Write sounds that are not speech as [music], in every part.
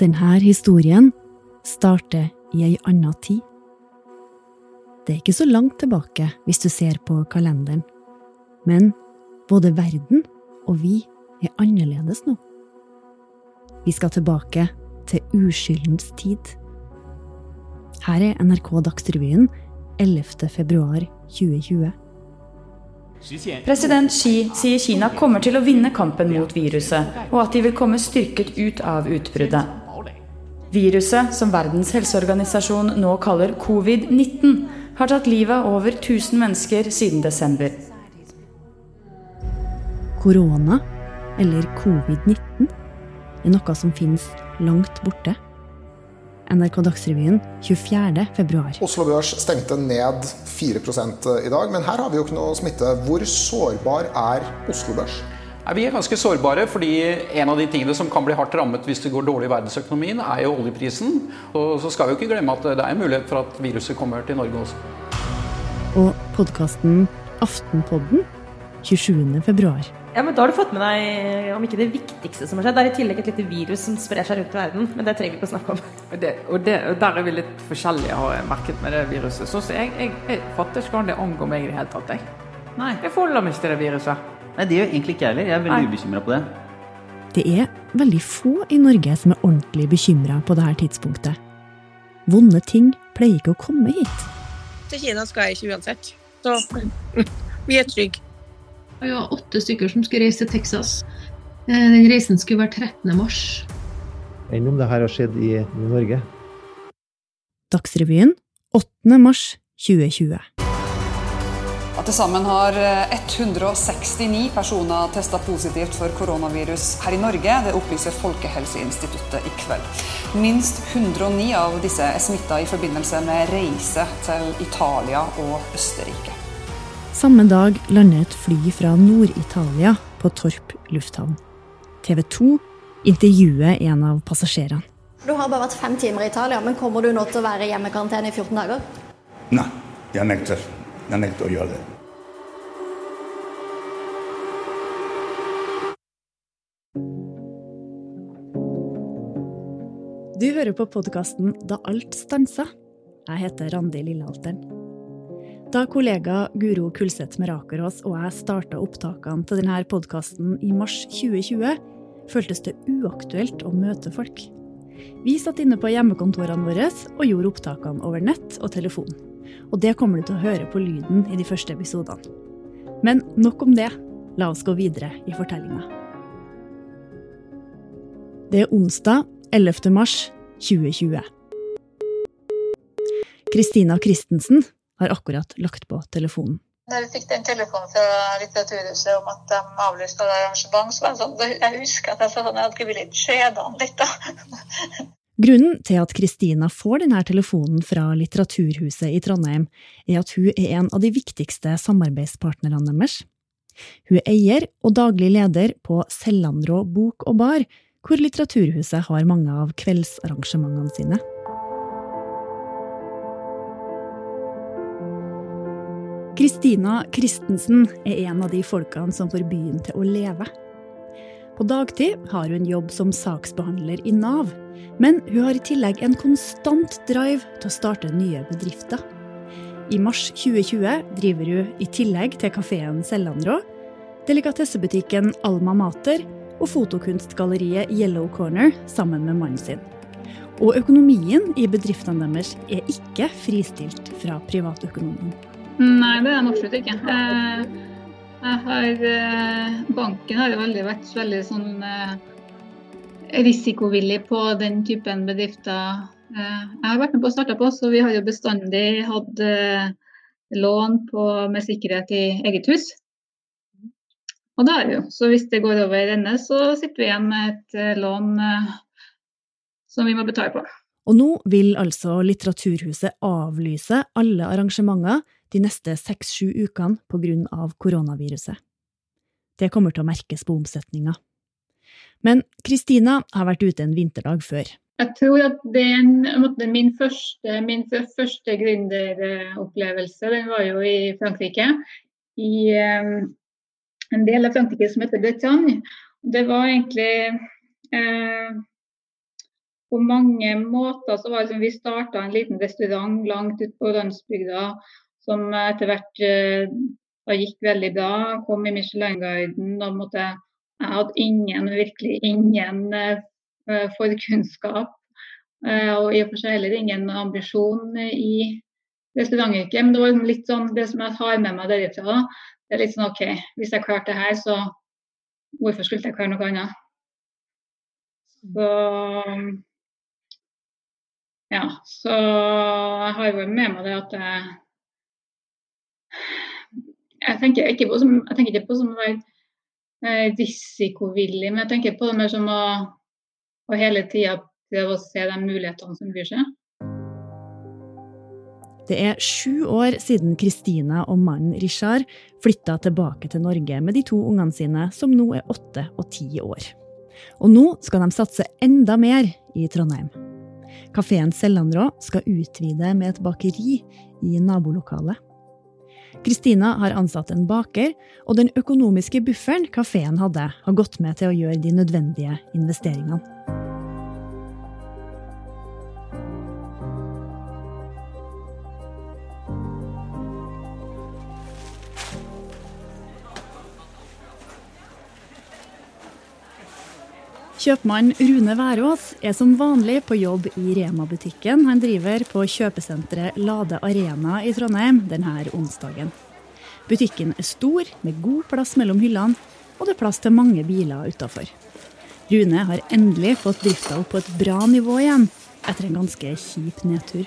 Denne historien starter i ei anna tid. Det er ikke så langt tilbake hvis du ser på kalenderen, men både verden og vi er annerledes nå. Vi skal tilbake til uskyldens tid. Her er NRK Dagsrevyen 11. februar 2020. President Xi sier Kina kommer til å vinne kampen mot viruset, og at de vil komme styrket ut av utbruddet. Viruset, som Verdens helseorganisasjon nå kaller covid-19, har tatt livet av over 1000 mennesker siden desember. Korona, eller covid-19, er noe som finnes langt borte. NRK Dagsrevyen 24. februar. Oslo Børs stengte ned 4 i dag, men her har vi jo ikke noe smitte. Hvor sårbar er Oslo Børs? Vi er ganske sårbare, fordi en av de tingene som kan bli hardt rammet hvis det går dårlig i verdensøkonomien, er jo oljeprisen. Og så skal vi jo ikke glemme at det er en mulighet for at viruset kommer til Norge også. Og podkasten Aftenpodden 27. februar. Ja, men Da har du fått med deg om ikke det viktigste som har skjedd. Det er i tillegg et lite virus som sprer seg rundt i verden, men det trenger vi ikke å snakke om. Det, og, det, og, Der er vi litt forskjellige, har jeg merket med det viruset. Så, så jeg, jeg, jeg, fatter ikke hvordan det angår meg i det hele tatt. Jeg. Nei, jeg forholder meg ikke til det viruset. Nei, Det gjør egentlig ikke jeg heller. Jeg er veldig ubekymra på det. Det er veldig få i Norge som er ordentlig bekymra på dette tidspunktet. Vonde ting pleier ikke å komme hit. Til Kina skal jeg ikke uansett. Så [laughs] vi er trygge. Vi var åtte stykker som skulle reise til Texas. Eh, den reisen skulle være 13. mars. Enn om det her har skjedd i Norge? Dagsrevyen 8. mars 2020. Til sammen har 169 personer testa positivt for koronavirus her i Norge. Det opplyser Folkehelseinstituttet i kveld. Minst 109 av disse er smitta i forbindelse med reise til Italia og Østerrike. Samme dag lander et fly fra Nord-Italia på Torp lufthavn. TV 2 intervjuer en av passasjerene. Du har bare vært fem timer i Italia, men kommer du nå til å være i hjemmekarantene i 14 dager? Nei, jeg nekter. Jeg nekter å gjøre det. Du hører på podkasten Da alt stansa. Jeg heter Randi Lillehalteren. Da kollega Guro Kulseth Merakerås og jeg starta opptakene til denne podkasten i mars 2020, føltes det uaktuelt å møte folk. Vi satt inne på hjemmekontorene våre og gjorde opptakene over nett og telefon. Og det kommer du til å høre på lyden i de første episodene. Men nok om det. La oss gå videre i fortellinga. Det er onsdag 11. mars 2020. Kristina Christensen har akkurat lagt på telefonen. Da vi fikk den telefonen fra Litteraturhuset om at de avlyste arrangement, så var det sånn, jeg husker at jeg sa sånn, jeg hadde litt han litt, da. [laughs] Grunnen til at Kristina får denne telefonen fra Litteraturhuset i Trondheim, er at hun er en av de viktigste samarbeidspartnerne deres. Hun er eier og daglig leder på Sellandrå bok og bar, hvor Litteraturhuset har mange av kveldsarrangementene sine. Kristina Christensen er en av de folkene som får byen til å leve. På dagtid har hun jobb som saksbehandler i Nav, men hun har i tillegg en konstant drive til å starte nye bedrifter. I mars 2020 driver hun i tillegg til kafeen Sellandrå, delikatessebutikken Alma Mater og fotokunstgalleriet Yellow Corner sammen med mannen sin. Og økonomien i bedriftene deres er ikke fristilt fra privatøkonomien. Nei, det er den absolutt ikke. Har, banken har jo veldig vært veldig sånn risikovillig på den typen bedrifter jeg har vært med på å starte på, så vi har jo bestandig hatt lån på, med sikkerhet i eget hus. Og det har vi jo. Så hvis det går over ende, så sitter vi igjen med et lån som vi må betale på. Og nå vil altså Litteraturhuset avlyse alle arrangementer de neste seks–sju ukene av koronaviruset. Det kommer til å merkes på omsetninga. Men Kristina har vært ute en vinterdag før. Jeg tror at den, er min første, min første gründeropplevelse den var jo i Frankrike. I um, en del av Frankrike som heter Bretagne. Det var egentlig eh, på mange måter så var det som vi starta en liten restaurant langt ute på landsbygda som etter hvert eh, gikk veldig bra. Kom i Michelin-guiden. og måtte, Jeg hadde ingen, virkelig ingen eh, forkunnskap. Eh, og i og for seg heller ingen ambisjon i restaurantyrket. Men det var liksom litt sånn, det som jeg tar med meg derifra, det er litt sånn OK, hvis jeg klarte det her, så hvorfor skulle jeg klare noe annet? Så ja, så jeg har jo med meg det at jeg Jeg tenker ikke på som, tenker ikke på som å være eh, risikovillig, men jeg tenker på det mer som å, å hele tida prøve å se de mulighetene som byr seg. Det er sju år siden Kristina og mannen Richard flytta tilbake til Norge med de to ungene sine, som nå er åtte og ti år. Og nå skal de satse enda mer i Trondheim. Kafeen Sellandrå skal utvide med et bakeri i nabolokalet. Kristina har ansatt en baker, og den økonomiske bufferen kafeen hadde, har gått med til å gjøre de nødvendige investeringene. Kjøpmann Rune Værås er som vanlig på jobb i Rema-butikken han driver på kjøpesenteret Lade Arena i Trondheim denne onsdagen. Butikken er stor, med god plass mellom hyllene, og det er plass til mange biler utafor. Rune har endelig fått drifta opp på et bra nivå igjen, etter en ganske kjip nedtur.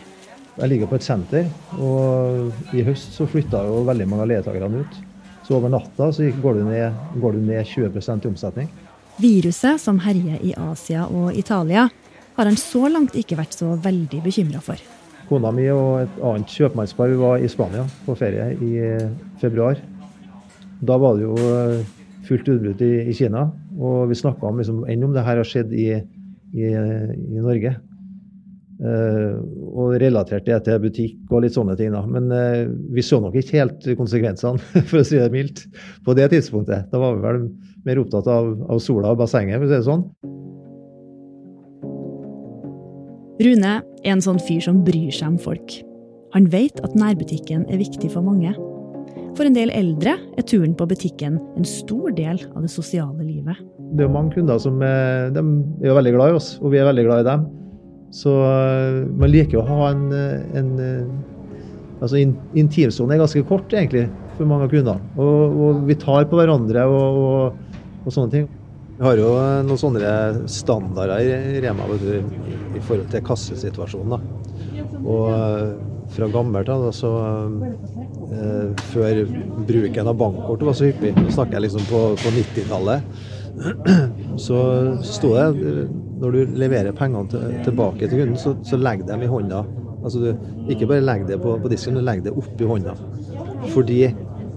Jeg ligger på et senter, og i høst så flytta jo veldig mange av leietakerne ut. Så over natta så går du ned, går du ned 20 i omsetning. Viruset som herjer i Asia og Italia, har han så langt ikke vært så veldig bekymra for. Kona mi og et annet kjøpmannspar var i Spania på ferie i eh, februar. Da var det jo eh, fullt utbrudd i, Kina, og vi snakka om liksom, enn om det her har skjedd i, i, i Norge. Uh, og relatert det til butikk og litt sånne ting. da. Men uh, vi så nok ikke helt konsekvensene, [laughs] for å si det mildt, på det tidspunktet. Da var vi vel mer opptatt av, av sola og bassenget, for å si det sånn. Rune er en sånn fyr som bryr seg om folk. Han vet at nærbutikken er viktig for mange. For en del eldre er turen på butikken en stor del av det sosiale livet. Det er mange kunder som er, de er veldig glad i oss, og vi er veldig glad i dem. Så eh, man liker å ha en, en altså Intimsonen er ganske kort, egentlig, for mange av kundene. Og, og vi tar på hverandre og, og og sånne ting. Vi har jo noen sånne standarder i Rema du, i forhold til kassesituasjonen. Da. Og eh, fra gammelt av, så eh, før bruken av bankkortet var så hyppig, nå snakker jeg liksom på, på 90-tallet, [clears throat] så sto det når du leverer pengene til, tilbake til kunden, så, så legg dem i hånda. Altså du, ikke bare legg det på, på disken, men legg det oppi hånda. Fordi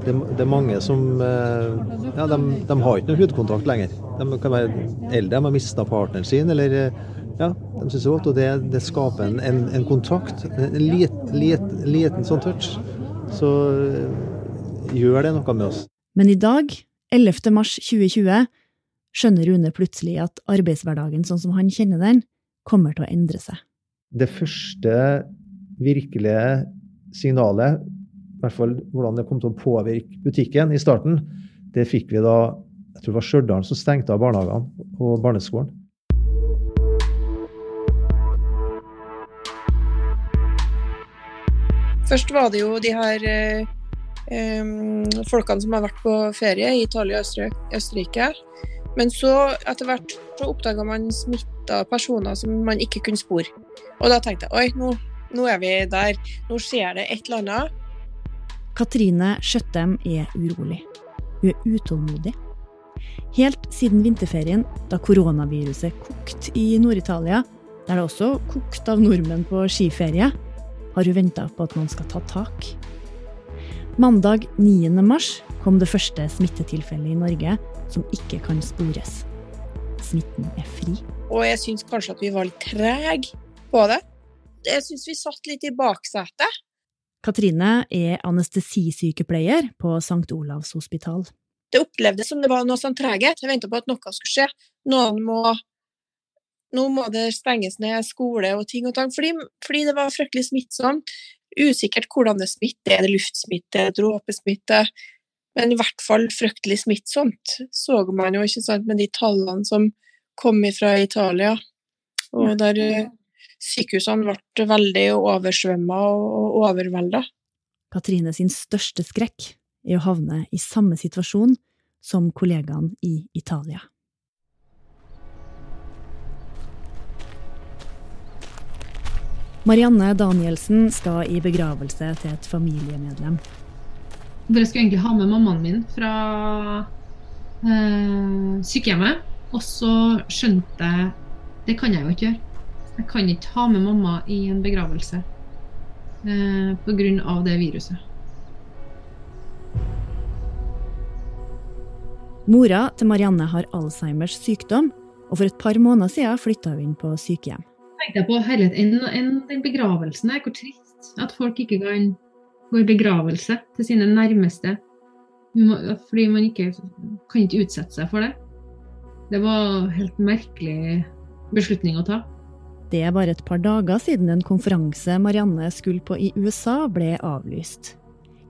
det, det, er mange som eh, ja, de, de, har ikke noe hudkontakt lenger. De kan være eldre, de har mista partneren sin, eller eh, ja, de syns det er godt. Og det, det skaper en, en, en, kontakt. En lit, lit, liten sånn touch. Så eh, gjør det noe med oss. Men i dag, 11. mars 2020, skjønner Rune plutselig at arbeidshverdagen sånn som han kjenner den, kommer til å endre seg. Det første virkelige signalet i hvert fall hvordan det kom til å påvirke butikken i starten, det fikk vi da jeg tror det var Stjørdal som stengte av barnehagene og barneskolen. Først var det jo de her eh, folkene som har vært på ferie i Italia og Østerrike. Men så etter hvert så oppdaga man smitta personer som man ikke kunne spore. Og da tenkte jeg oi, nå, nå er vi der. Nå skjer det et eller annet. Katrine Skjøttem er urolig. Hun er utålmodig. Helt siden vinterferien, da koronaviruset kokte i Nord-Italia, der det også kokte av nordmenn på skiferie, har hun venta på at man skal ta tak. Mandag 9. mars kom det første smittetilfellet i Norge som ikke kan spores. Smitten er fri. Og jeg syns kanskje at vi var litt trege på det. Jeg syns vi satt litt i baksetet. Katrine er anestesisykepleier på St. Olavs hospital. Det opplevdes som det var noe sånn treghet. Jeg venta på at noe skulle skje. Noen må, nå må det stenges ned skole og ting og tang, fordi, fordi det var fryktelig smittsomt. Usikkert hvordan det smitter, er det luftsmitte, dråpesmitte? Men i hvert fall fryktelig smittsomt, så man jo ikke sant med de tallene som kom fra Italia. Og der eh, sykehusene ble veldig oversvømma og overvelda. Katrine sin største skrekk er å havne i samme situasjon som kollegaene i Italia. Marianne Danielsen skal i begravelse til et familiemedlem. Jeg skulle egentlig ha med mammaen min fra eh, sykehjemmet. Og så skjønte jeg det kan jeg jo ikke gjøre. Jeg kan ikke ha med mamma i en begravelse eh, pga. det viruset. Mora til Marianne har Alzheimers sykdom, og for et par måneder siden flytta hun inn på sykehjem. tenkte jeg på herlighet, en, en, den begravelsen her, hvor trist at folk ikke kan gå i begravelse til sine nærmeste. Fordi man ikke kan ikke utsette seg for det. Det var helt merkelig beslutning å ta. Det er bare et par dager siden en konferanse Marianne skulle på i USA, ble avlyst.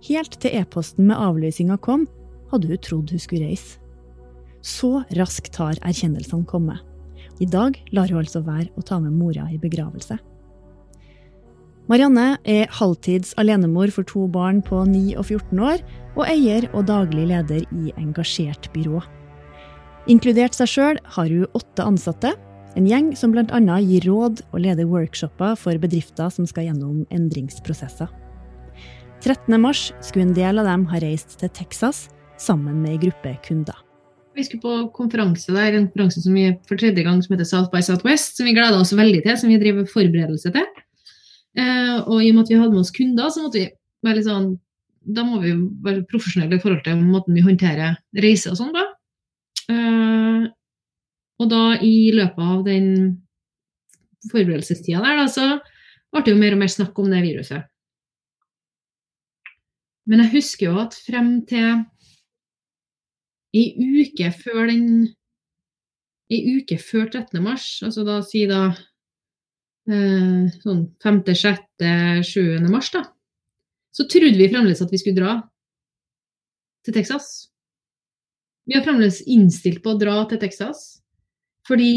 Helt til e-posten med avlysninga kom, hadde hun trodd hun skulle reise. Så raskt har erkjennelsene kommet. I dag lar hun altså være å ta med mora i begravelse. Marianne er halvtids alenemor for to barn på 9 og 14 år, og eier og daglig leder i Engasjert byrå. Inkludert seg sjøl har hun åtte ansatte, en gjeng som bl.a. gir råd og leder workshoper for bedrifter som skal gjennom endringsprosesser. 13.3 skulle en del av dem ha reist til Texas sammen med ei gruppe kunder. Vi skulle på konferanse der, en konferanse som vi for tredje gang som heter South by Southwest, som vi gleda oss veldig til, som vi driver forberedelse til. Eh, og i og med at vi hadde med oss kunder, så måtte vi være litt sånn Da må vi være profesjonelle i forhold til måten vi håndterer reise og sånn på. Eh, og da i løpet av den forberedelsestida der, da, så ble det jo mer og mer snakk om det viruset. Men jeg husker jo at frem til ei uke før den Ei uke før 13. mars, altså da si da sånn 5., 6., 7. mars, da, så trodde vi fremdeles at vi skulle dra til Texas. Vi har fremdeles innstilt på å dra til Texas, fordi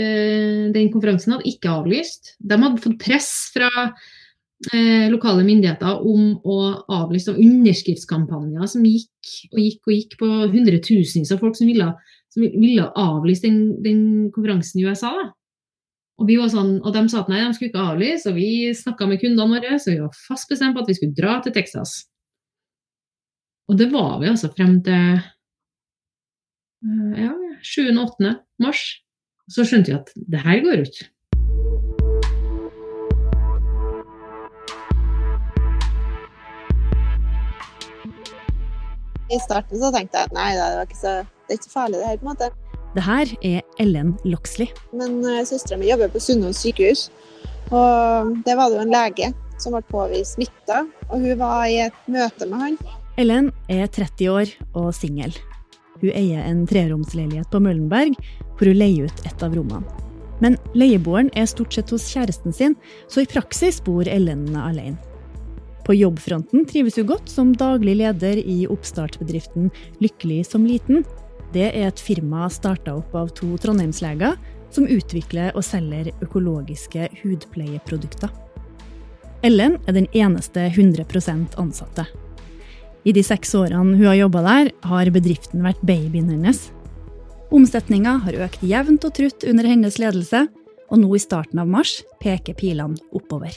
eh, den konferansen hadde ikke avlyst. De hadde fått press fra eh, lokale myndigheter om å avlyse underskriftskampanjer som gikk og gikk og gikk på hundretusenvis av folk som ville, som ville avlyse den, den, konferansen i USA. Da. Og, vi var sånn, og de sa at nei, de skulle ikke avlyse, og vi snakka med kundene våre, så vi var fast bestemt på at vi skulle dra til Texas. Og det var vi altså frem til ja, 7. og 8. mars. Så skjønte vi at det her går jo ikke. I starten så tenkte jeg at nei, det, var ikke så, det er ikke så farlig det her. på en måte. Det her er Ellen Loxley. Men uh, søstera mi jobber på Sunnaas sykehus. Og det var det jo en lege som ble påvist smitta, og hun var i et møte med han. Ellen er 30 år og singel. Hun eier en treromsleilighet på Møllenberg, hvor hun leier ut et av rommene. Men leieboeren er stort sett hos kjæresten sin, så i praksis bor Ellen alene. På jobbfronten trives hun godt som daglig leder i oppstartsbedriften Lykkelig som liten. Det er et firma starta opp av to trondheimsleger som utvikler og selger økologiske hudpleieprodukter. Ellen er den eneste 100% ansatte. I de seks årene hun har jobba der, har bedriften vært babyen hennes. Omsetninga har økt jevnt og trutt under hennes ledelse, og nå i starten av mars peker pilene oppover.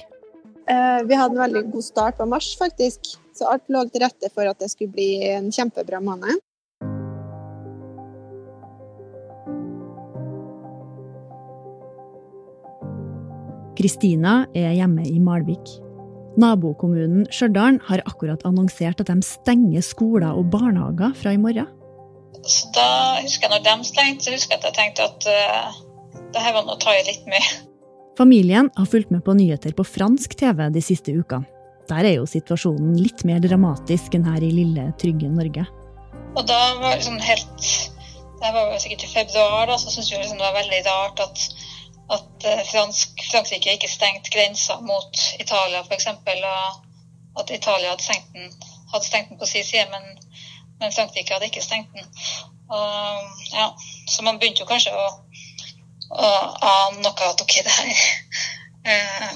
Eh, vi hadde en veldig god start på mars, faktisk. Så alt lå til rette for at det skulle bli en kjempebra måned. Kristina er hjemme i Malvik. Nabokommunen Stjørdal har akkurat annonsert at de stenger skoler og barnehager fra i morgen. Så da husker jeg når de stengte, så husker jeg at jeg tenkte at uh, det her var noe å ta i litt mye. Familien har fulgt med på nyheter på fransk TV de siste ukene. Der er jo situasjonen litt mer dramatisk enn her i lille, trygge Norge. Og da var det sånn helt Det var jo sikkert i februar, da, så syntes vi liksom det var veldig rart at at eh, fransk, Frankrike ikke stengte grensa mot Italia f.eks. Og at Italia hadde stengt den, hadde stengt den på sin side, men, men, Frankrike hadde ikke stengt den. Og, ja, så man begynte jo kanskje å, å ane noe at OK, det her [laughs] eh,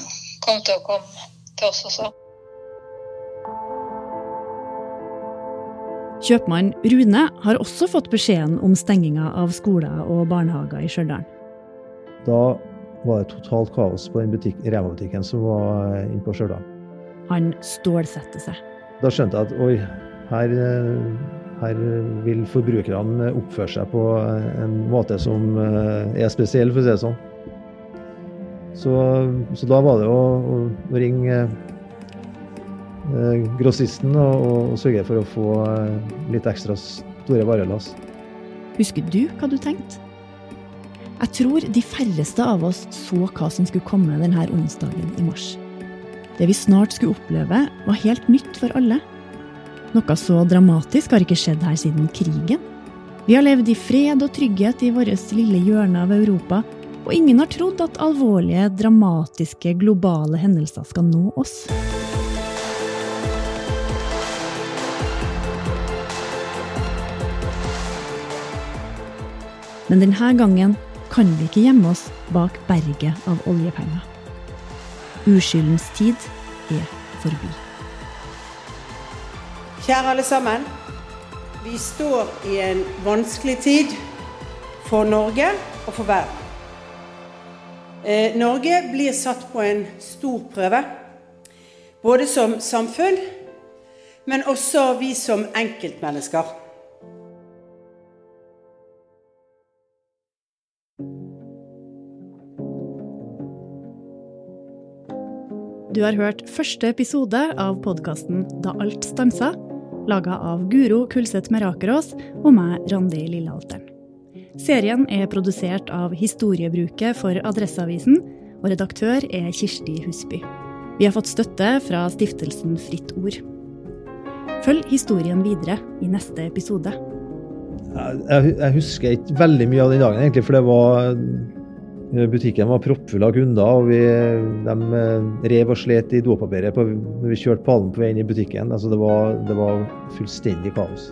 kom til å komme til oss også. Kjøpmann Rune har også fått beskjeden om stenginga av skoler og barnehager i Stjørdal. Da var det totalt kaos på den butikk, Rema-butikken som var inne på Stjørdal. Han stålsetter seg. Da skjønte jeg at oi, her, her vil forbrukerne oppføre seg på en måte som er spesiell, for å si det sånn. Så, så da var det å, å ringe grossisten og, og, sørge for å få litt ekstra store varelass. Husker du hva du tenkte? Jeg tror de færreste av oss så hva som skulle komme denne onsdagen i mars. Det vi snart skulle oppleve, var helt nytt for alle. Noe så dramatisk har ikke skjedd her siden krigen. Vi har levd i fred og trygghet i vårt lille hjørne av Europa, og ingen har trodd at alvorlige, dramatiske, globale hendelser skal nå oss. Men denne gangen kan vi ikke gjemme oss bak berget av oljepenger. Uskyldens tid er forbi. Kjære alle sammen. Vi står i en vanskelig tid for Norge og for verden. Eh, Norge blir satt på en stor prøve. Både som samfunn, men også vi som enkeltmennesker. Du har hørt første episode av podkasten Da alt stansa, laga av Guro Kulseth Merakerås og meg, Randi Lillealteren. Serien er produsert av Historiebruket for Adresseavisen, og redaktør er Kirsti Husby. Vi har fått støtte fra stiftelsen Fritt Ord. Følg historien videre i neste episode. Jeg, husker ikke veldig mye av den dagen, egentlig, for det var Butikken var proppfull av kunder, og vi, de eh, rev og slet i dopapiret når vi kjørte pallen på veien i butikken. Altså det, var, det var fullstendig kaos.